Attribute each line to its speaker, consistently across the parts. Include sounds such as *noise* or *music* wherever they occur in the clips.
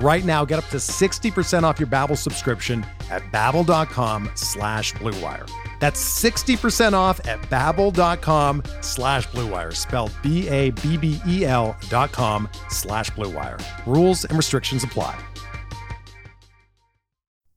Speaker 1: Right now, get up to 60% off your Babbel subscription at babbel.com slash bluewire. That's 60% off at babbel.com slash bluewire, spelled B-A-B-B-E-L dot com slash bluewire. Rules and restrictions apply.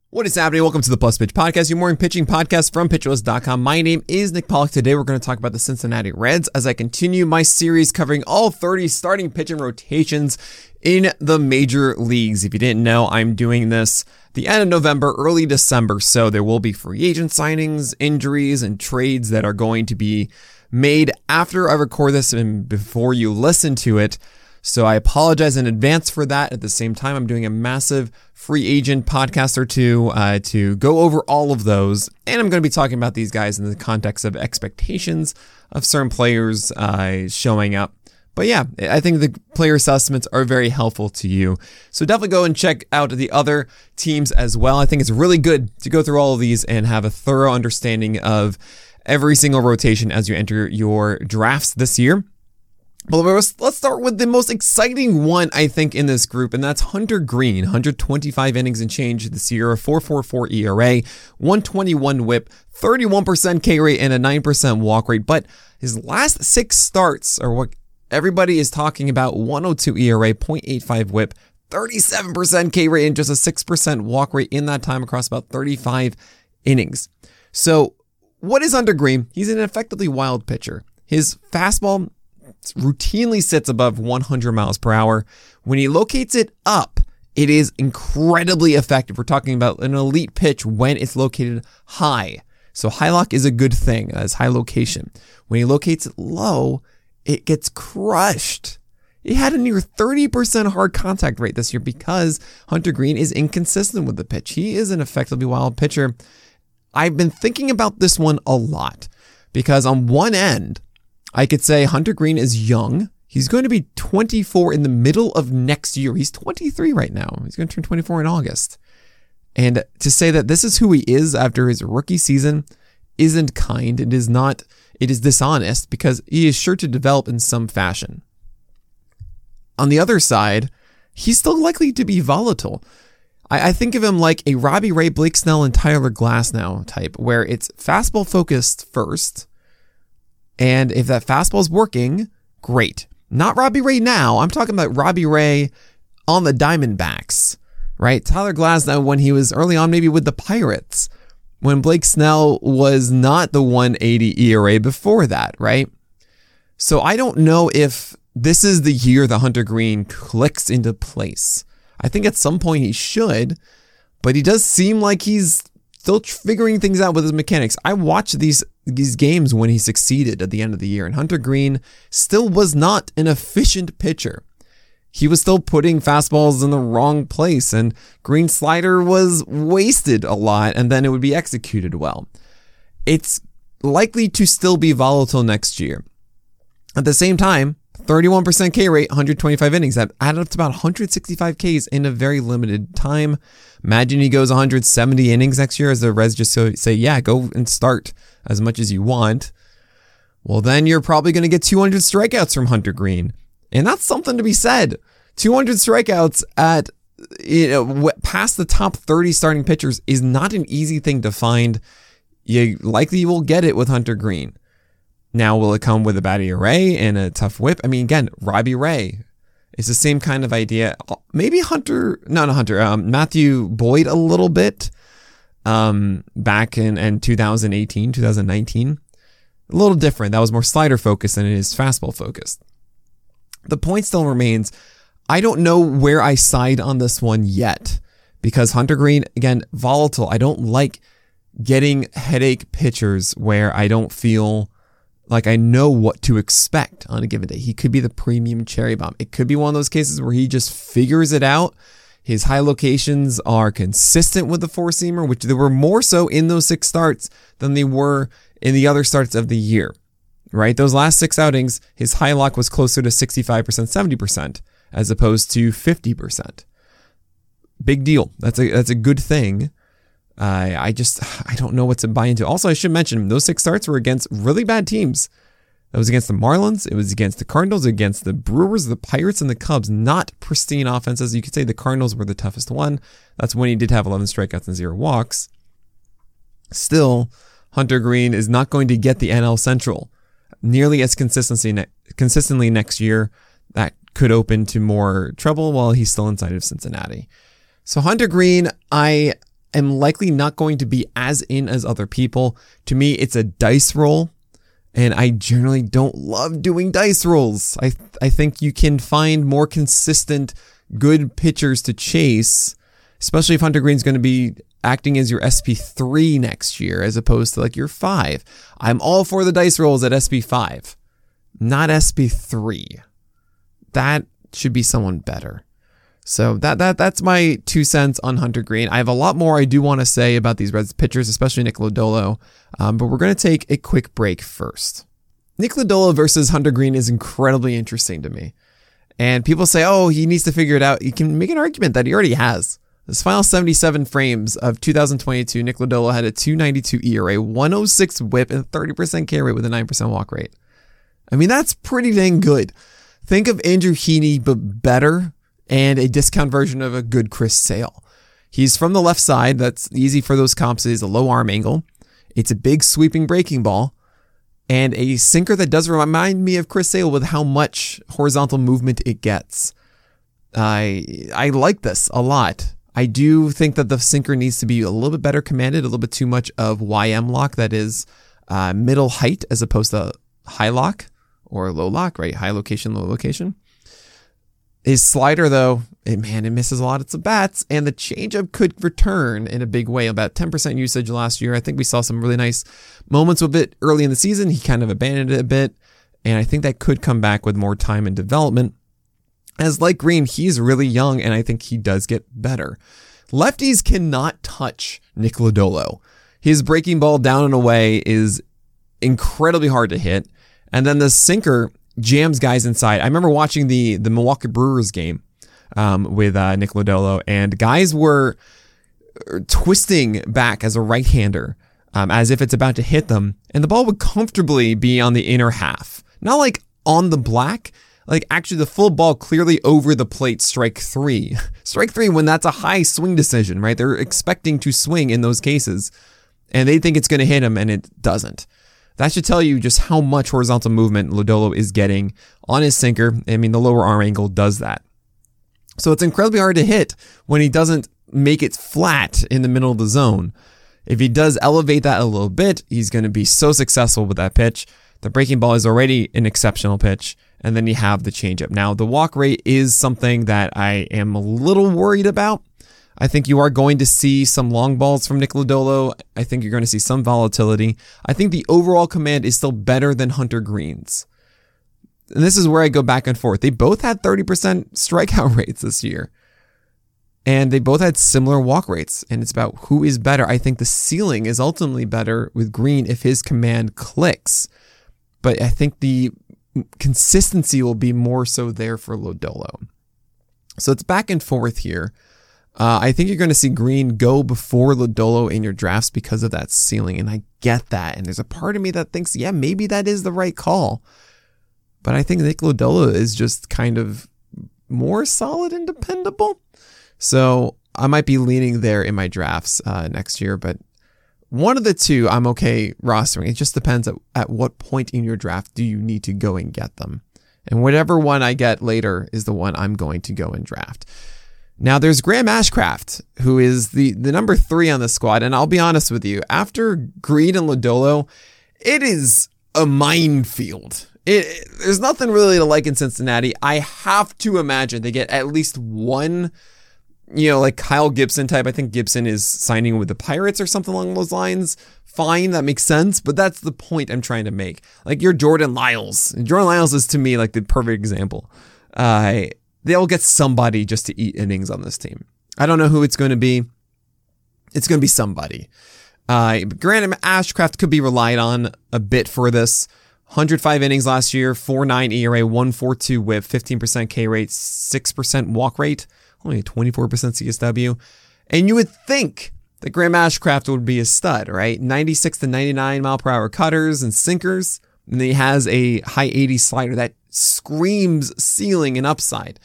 Speaker 2: What is happening? Welcome to the Plus Pitch Podcast, your morning pitching podcast from pitcherlist.com. My name is Nick Pollack. Today we're going to talk about the Cincinnati Reds as I continue my series covering all 30 starting pitching rotations in the major leagues. If you didn't know, I'm doing this the end of November, early December, so there will be free agent signings, injuries, and trades that are going to be made after I record this and before you listen to it. So I apologize in advance for that. At the same time, I'm doing a massive free agent podcast or two uh, to go over all of those. And I'm going to be talking about these guys in the context of expectations of certain players uh, showing up. But yeah, I think the player assessments are very helpful to you. So definitely go and check out the other teams as well. I think it's really good to go through all of these and have a thorough understanding of every single rotation as you enter your drafts this year. But let's start with the most exciting one, I think, in this group, and that's Hunter Greene. 125 innings and change this year, a 4.44 ERA, 121 WHIP, 31% K rate, and a 9% walk rate. But his last six starts are what everybody is talking about: 102 ERA, 0.85 WHIP, 37% K rate, and just a 6% walk rate in that time across about 35 innings. So, what is under Greene? He's an effectively wild pitcher. His fastball routinely sits above 100 miles per hour. When he locates it up, it is incredibly effective. We're talking about an elite pitch when it's located high. So high lock is a good thing as high location. When he locates it low, it gets crushed. He had a near 30% hard contact rate this year because Hunter Greene is inconsistent with the pitch. He is an effectively wild pitcher. I've been thinking about this one a lot because on one end, I could say Hunter Greene is young. He's going to be 24 in the middle of next year. He's 23 right now. He's going to turn 24 in August. And to say that this is who he is after his rookie season isn't kind. It is not, it is dishonest because he is sure to develop in some fashion. On the other side, he's still likely to be volatile. I, I think of him like a Robbie Ray, Blake Snell, and Tyler Glasnow type, where it's fastball focused first and if that fastball is working, great. Not Robbie Ray now. I'm talking about Robbie Ray on the Diamondbacks, right? Tyler Glasnow when he was early on, maybe with the Pirates, when Blake Snell was not the 180 ERA before that, right? So I don't know if this is the year the Hunter Greene clicks into place. I think at some point he should, but he does seem like he's still figuring things out with his mechanics. I watched these these games when he succeeded at the end of the year, and Hunter Greene still was not an efficient pitcher. He was still putting fastballs in the wrong place, and Greene slider was wasted a lot, and then it would be executed well. It's likely to still be volatile next year. At the same time, 31% K rate, 125 innings. That added up to about 165 Ks in a very limited time. Imagine he goes 170 innings next year as the Reds just say, yeah, go and start as much as you want. Well, then you're probably going to get 200 strikeouts from Hunter Greene. And that's something to be said. 200 strikeouts at you know past the top 30 starting pitchers is not an easy thing to find. You likely will get it with Hunter Greene. Now, will it come with a bad ERA and a tough whip? I mean, again, Robbie Ray. It's the same kind of idea. Maybe Hunter, not Hunter, um, Matthew Boyd a little bit um, back in, in 2018, 2019. A little different. That was more slider focused than it is fastball focused. The point still remains. I don't know where I side on this one yet because Hunter Greene, again, volatile. I don't like getting headache pitchers where I don't feel like I know what to expect on a given day. He could be the premium cherry bomb. It could be one of those cases where he just figures it out. His high locations are consistent with the four seamer, which they were more so in those six starts than they were in the other starts of the year. Right? Those last six outings, his high lock was closer to 65%, 70%, as opposed to 50%. Big deal. That's a that's a good thing. Uh, I just I don't know what to buy into. Also, I should mention those six starts were against really bad teams. That was against the Marlins. It was against the Cardinals, against the Brewers, the Pirates, and the Cubs. Not pristine offenses. You could say the Cardinals were the toughest one. That's when he did have 11 strikeouts and zero walks. Still, Hunter Greene is not going to get the NL Central nearly as consistency ne- consistently next year. That could open to more trouble while he's still inside of Cincinnati. So Hunter Greene, I am likely not going to be as in as other people. To me, it's a dice roll. And I generally don't love doing dice rolls. I, I think you can find more consistent, good pitchers to chase, especially if Hunter Greene's going to be acting as your SP3 next year as opposed to like your 5. I'm all for the dice rolls at SP5, not SP3. That should be someone better. So that that that's my two cents on Hunter Greene. I have a lot more I do want to say about these Reds pitchers, especially Nick Lodolo, um, but we're going to take a quick break first. Nick Lodolo versus Hunter Greene is incredibly interesting to me, and people say, "Oh, he needs to figure it out." You can make an argument that he already has. This final 77 frames of 2022, Nick Lodolo had a 292 ERA, 106 whip, and 30% K rate with a 9% walk rate. I mean, that's pretty dang good. Think of Andrew Heaney, but better and a discount version of a good Chris Sale. He's from the left side. That's easy for those comps. Is a low arm angle. It's a big sweeping breaking ball and a sinker that does remind me of Chris Sale with how much horizontal movement it gets. I I like this a lot. I do think that the sinker needs to be a little bit better commanded, a little bit too much of YM lock that is uh, middle height as opposed to high lock or low lock, right? High location, low location. His slider, though, it, man, it misses a lot of bats, and the changeup could return in a big way. About 10% usage last year. I think we saw some really nice moments with it early in the season. He kind of abandoned it a bit, and I think that could come back with more time and development. As like Greene, he's really young, and I think he does get better. Lefties cannot touch Nick Lodolo. His breaking ball down and away is incredibly hard to hit. And then the sinker jams guys inside. I remember watching the the Milwaukee Brewers game um, with uh, Nick Lodolo, and guys were twisting back as a right hander, um, as if it's about to hit them, and the ball would comfortably be on the inner half, not like on the black. Like actually, the full ball clearly over the plate, strike three. *laughs* strike three when that's a high swing decision, right? They're expecting to swing in those cases, and they think it's going to hit them, and it doesn't. That should tell you just how much horizontal movement Lodolo is getting on his sinker. I mean, the lower arm angle does that. So it's incredibly hard to hit when he doesn't make it flat in the middle of the zone. If he does elevate that a little bit, he's going to be so successful with that pitch. The breaking ball is already an exceptional pitch. And then you have the changeup. Now, the walk rate is something that I am a little worried about. I think you are going to see some long balls from Nick Lodolo. I think you're going to see some volatility. I think the overall command is still better than Hunter Greene's. And this is where I go back and forth. They both had 30% strikeout *laughs* rates this year. And they both had similar walk rates. And it's about who is better. I think the ceiling is ultimately better with Green if his command clicks. But I think the consistency will be more so there for Lodolo. So it's back and forth here. Uh, I think you're going to see Greene go before Lodolo in your drafts because of that ceiling, and I get that. And there's a part of me that thinks, yeah, maybe that is the right call. But I think Nick Lodolo is just kind of more solid and dependable. So I might be leaning there in my drafts uh, next year, but one of the two I'm okay rostering. It just depends at, at what point in your draft do you need to go and get them. And whatever one I get later is the one I'm going to go and draft. Now there's Graham Ashcraft, who is the, the number three on the squad. And I'll be honest with you, after Greene and Lodolo, it is a minefield. It, it, there's nothing really to like in Cincinnati. I have to imagine they get at least one, you know, like Kyle Gibson type. I think Gibson is signing with the Pirates or something along those lines. Fine, that makes sense, but that's the point I'm trying to make. Like you're Jordan Lyles. Jordan Lyles is to me like the perfect example. Uh, they'll get somebody just to eat innings on this team. I don't know who it's going to be. It's going to be somebody. Uh, granted, Ashcraft could be relied on a bit for this. 105 innings last year, 4.9 ERA, 1.42 WHIP, 15% K rate, 6% walk rate, only 24% CSW. And you would think that Graham Ashcraft would be a stud, right? 96 to 99 mile per hour cutters and sinkers. And he has a high 80 slider that screams ceiling and upside.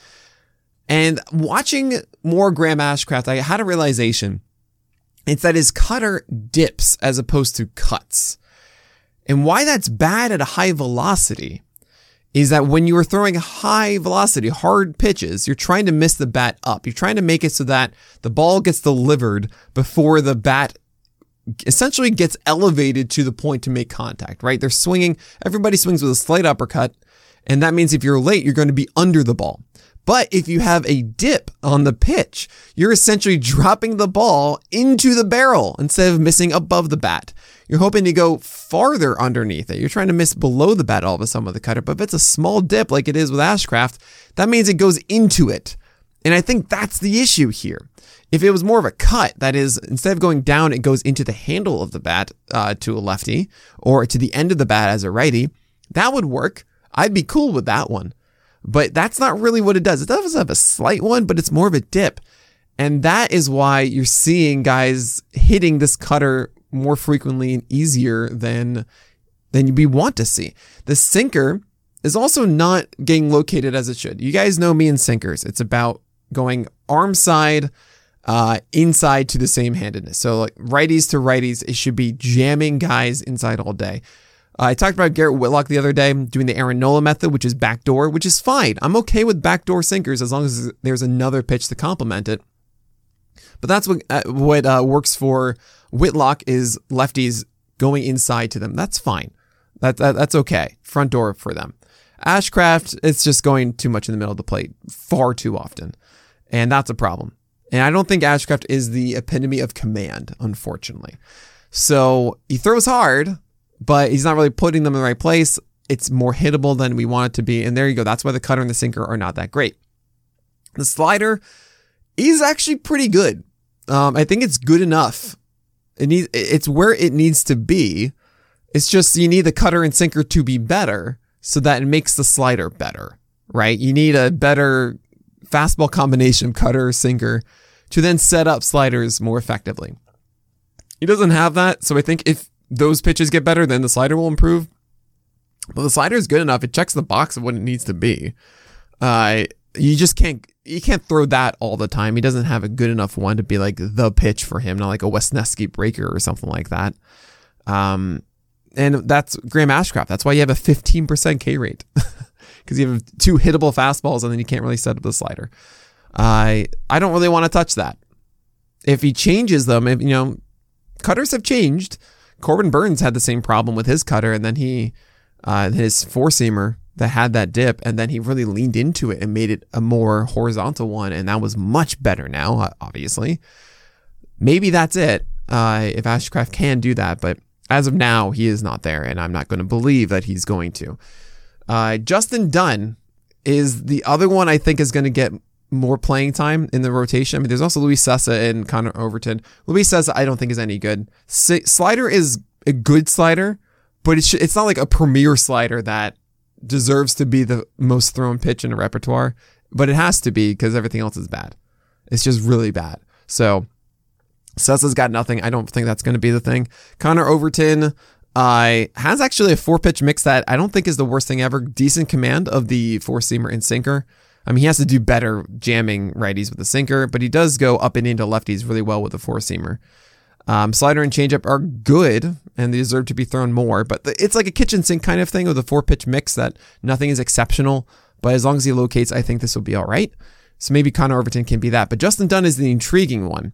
Speaker 2: And watching more Graham Ashcraft, I had a realization it's that his cutter dips as opposed to cuts. And why that's bad at a high velocity is that when you are throwing high velocity, hard pitches, you're trying to miss the bat up. You're trying to make it so that the ball gets delivered before the bat essentially gets elevated to the point to make contact, right? They're swinging, everybody swings with a slight uppercut. And that means if you're late, you're going to be under the ball. But if you have a dip on the pitch, you're essentially dropping the ball into the barrel instead of missing above the bat. You're hoping to go farther underneath it. You're trying to miss below the bat all of a sudden with the cutter. But if it's a small dip like it is with Ashcraft, that means it goes into it. And I think that's the issue here. If it was more of a cut, that is, instead of going down, it goes into the handle of the bat uh, to a lefty or to the end of the bat as a righty, that would work. I'd be cool with that one. But that's not really what it does. It does have a slight one, but it's more of a dip. And that is why you're seeing guys hitting this cutter more frequently and easier than than we want to see. The sinker is also not getting located as it should. You guys know me in sinkers. It's about going arm side, uh, inside to the same handedness. So like righties to righties, it should be jamming guys inside all day. Uh, I talked about Garrett Whitlock the other day doing the Aaron Nola method, which is backdoor, which is fine. I'm okay with backdoor sinkers as long as there's another pitch to complement it. But that's what uh, what uh, works for Whitlock is lefties going inside to them. That's fine. That, that that's okay. Front door for them. Ashcraft, it's just going too much in the middle of the plate far too often, and that's a problem. And I don't think Ashcraft is the epitome of command, unfortunately. So he throws hard, but he's not really putting them in the right place. It's more hittable than we want it to be. And there you go. That's why the cutter and the sinker are not that great. The slider is actually pretty good. Um, I think it's good enough. It needs, it's where it needs to be. It's just you need the cutter and sinker to be better so that it makes the slider better, right? You need a better fastball combination cutter or sinker to then set up sliders more effectively. He doesn't have that, so I think if those pitches get better, then the slider will improve. But the slider is good enough. It checks the box of what it needs to be. Uh, you just can't you can't throw that all the time. He doesn't have a good enough one to be like the pitch for him, not like a Wesneski breaker or something like that. Um, and that's Graham Ashcraft. That's why you have a 15% K rate *laughs* because you have two hittable fastballs and then you can't really set up the slider. I I don't really want to touch that. If he changes them, if, you know, cutters have changed. Corbin Burnes had the same problem with his cutter, and then he, uh, his four seamer that had that dip, and then he really leaned into it and made it a more horizontal one, and that was much better now, obviously. Maybe that's it. Uh, if Ashcraft can do that, but as of now, he is not there, and I'm not going to believe that he's going to. Uh, Justin Dunn is the other one I think is going to get more playing time in the rotation. I mean, there's also Luis Cessa and Connor Overton. Luis Cessa, I don't think is any good. S- slider is a good slider, but it's it's not like a premier slider that deserves to be the most thrown pitch in a repertoire. But it has to be because everything else is bad. It's just really bad. So Cessa's got nothing. I don't think that's going to be the thing. Connor Overton uh, has actually a four pitch mix that I don't think is the worst thing ever. Decent command of the four seamer and sinker. I mean, he has to do better jamming righties with the sinker, but he does go up and into lefties really well with the four seamer. Um, slider and changeup are good and they deserve to be thrown more, but it's like a kitchen sink kind of thing with a four pitch mix that nothing is exceptional. But as long as he locates, I think this will be all right. So maybe Connor Overton can be that. But Justin Dunn is the intriguing one.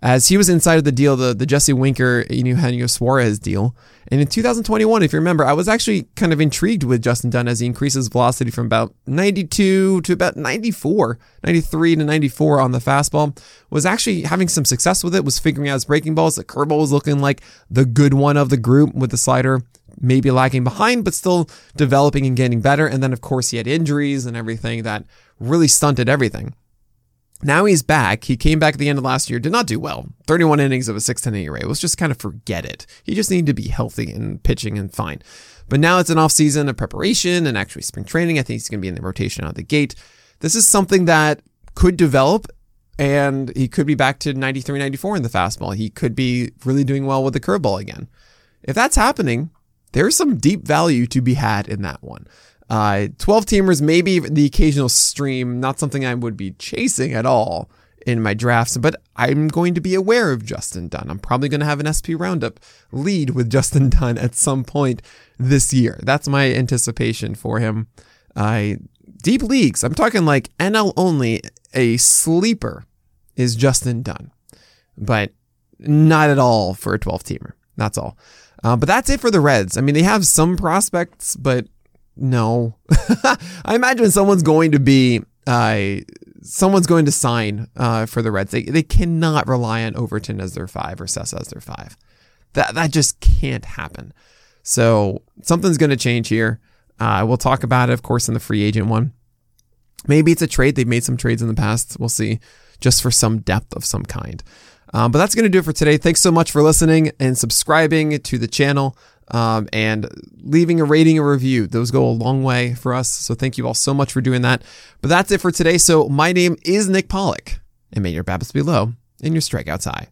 Speaker 2: As he was inside of the deal, the, the Jesse Winker, Eugenio Suarez deal. And in 2021, if you remember, I was actually kind of intrigued with Justin Dunn as he increases velocity from about 92 to about 94, 93 to 94 on the fastball. Was actually having some success with it, was figuring out his breaking balls. The curveball was looking like the good one of the group with the slider maybe lagging behind, but still developing and getting better. And then, of course, he had injuries and everything that really stunted everything. Now he's back. He came back at the end of last year, did not do well. 31 innings of a 6 10 ERA. Let's just kind of forget it. He just needed to be healthy and pitching and fine. But now it's an off season of preparation and actually spring training. I think he's going to be in the rotation out of the gate. This is something that could develop and he could be back to 93 94 in the fastball. He could be really doing well with the curveball again. If that's happening, there's some deep value to be had in that one. Uh, 12 teamers, maybe the occasional stream, not something I would be chasing at all in my drafts, but I'm going to be aware of Justin Dunn. I'm probably going to have an SP Roundup lead with Justin *laughs* Dunn at some point this year. That's my anticipation for him. Uh, deep leagues, I'm talking like NL only, a sleeper is Justin Dunn, but not at all for a 12 teamer. That's all. Uh, but that's it for the Reds. I mean, they have some prospects, but no. *laughs* I imagine someone's going to be uh, someone's going to sign uh, for the Reds. They they cannot rely on Overton as their five or Cessa as their five. That that just can't happen. So something's going to change here. Uh, we'll talk about it, of course, in the free agent one. Maybe it's a trade. They've made some trades in the past. We'll see, just for some depth of some kind. Um, but that's going to do it for today. Thanks so much for listening and subscribing to the channel um, and leaving a rating or review. Those go a long way for us. So thank you all so much for doing that. But that's it for today. So my name is Nick Pollack, and may your BABIPs be low and your strikeouts high.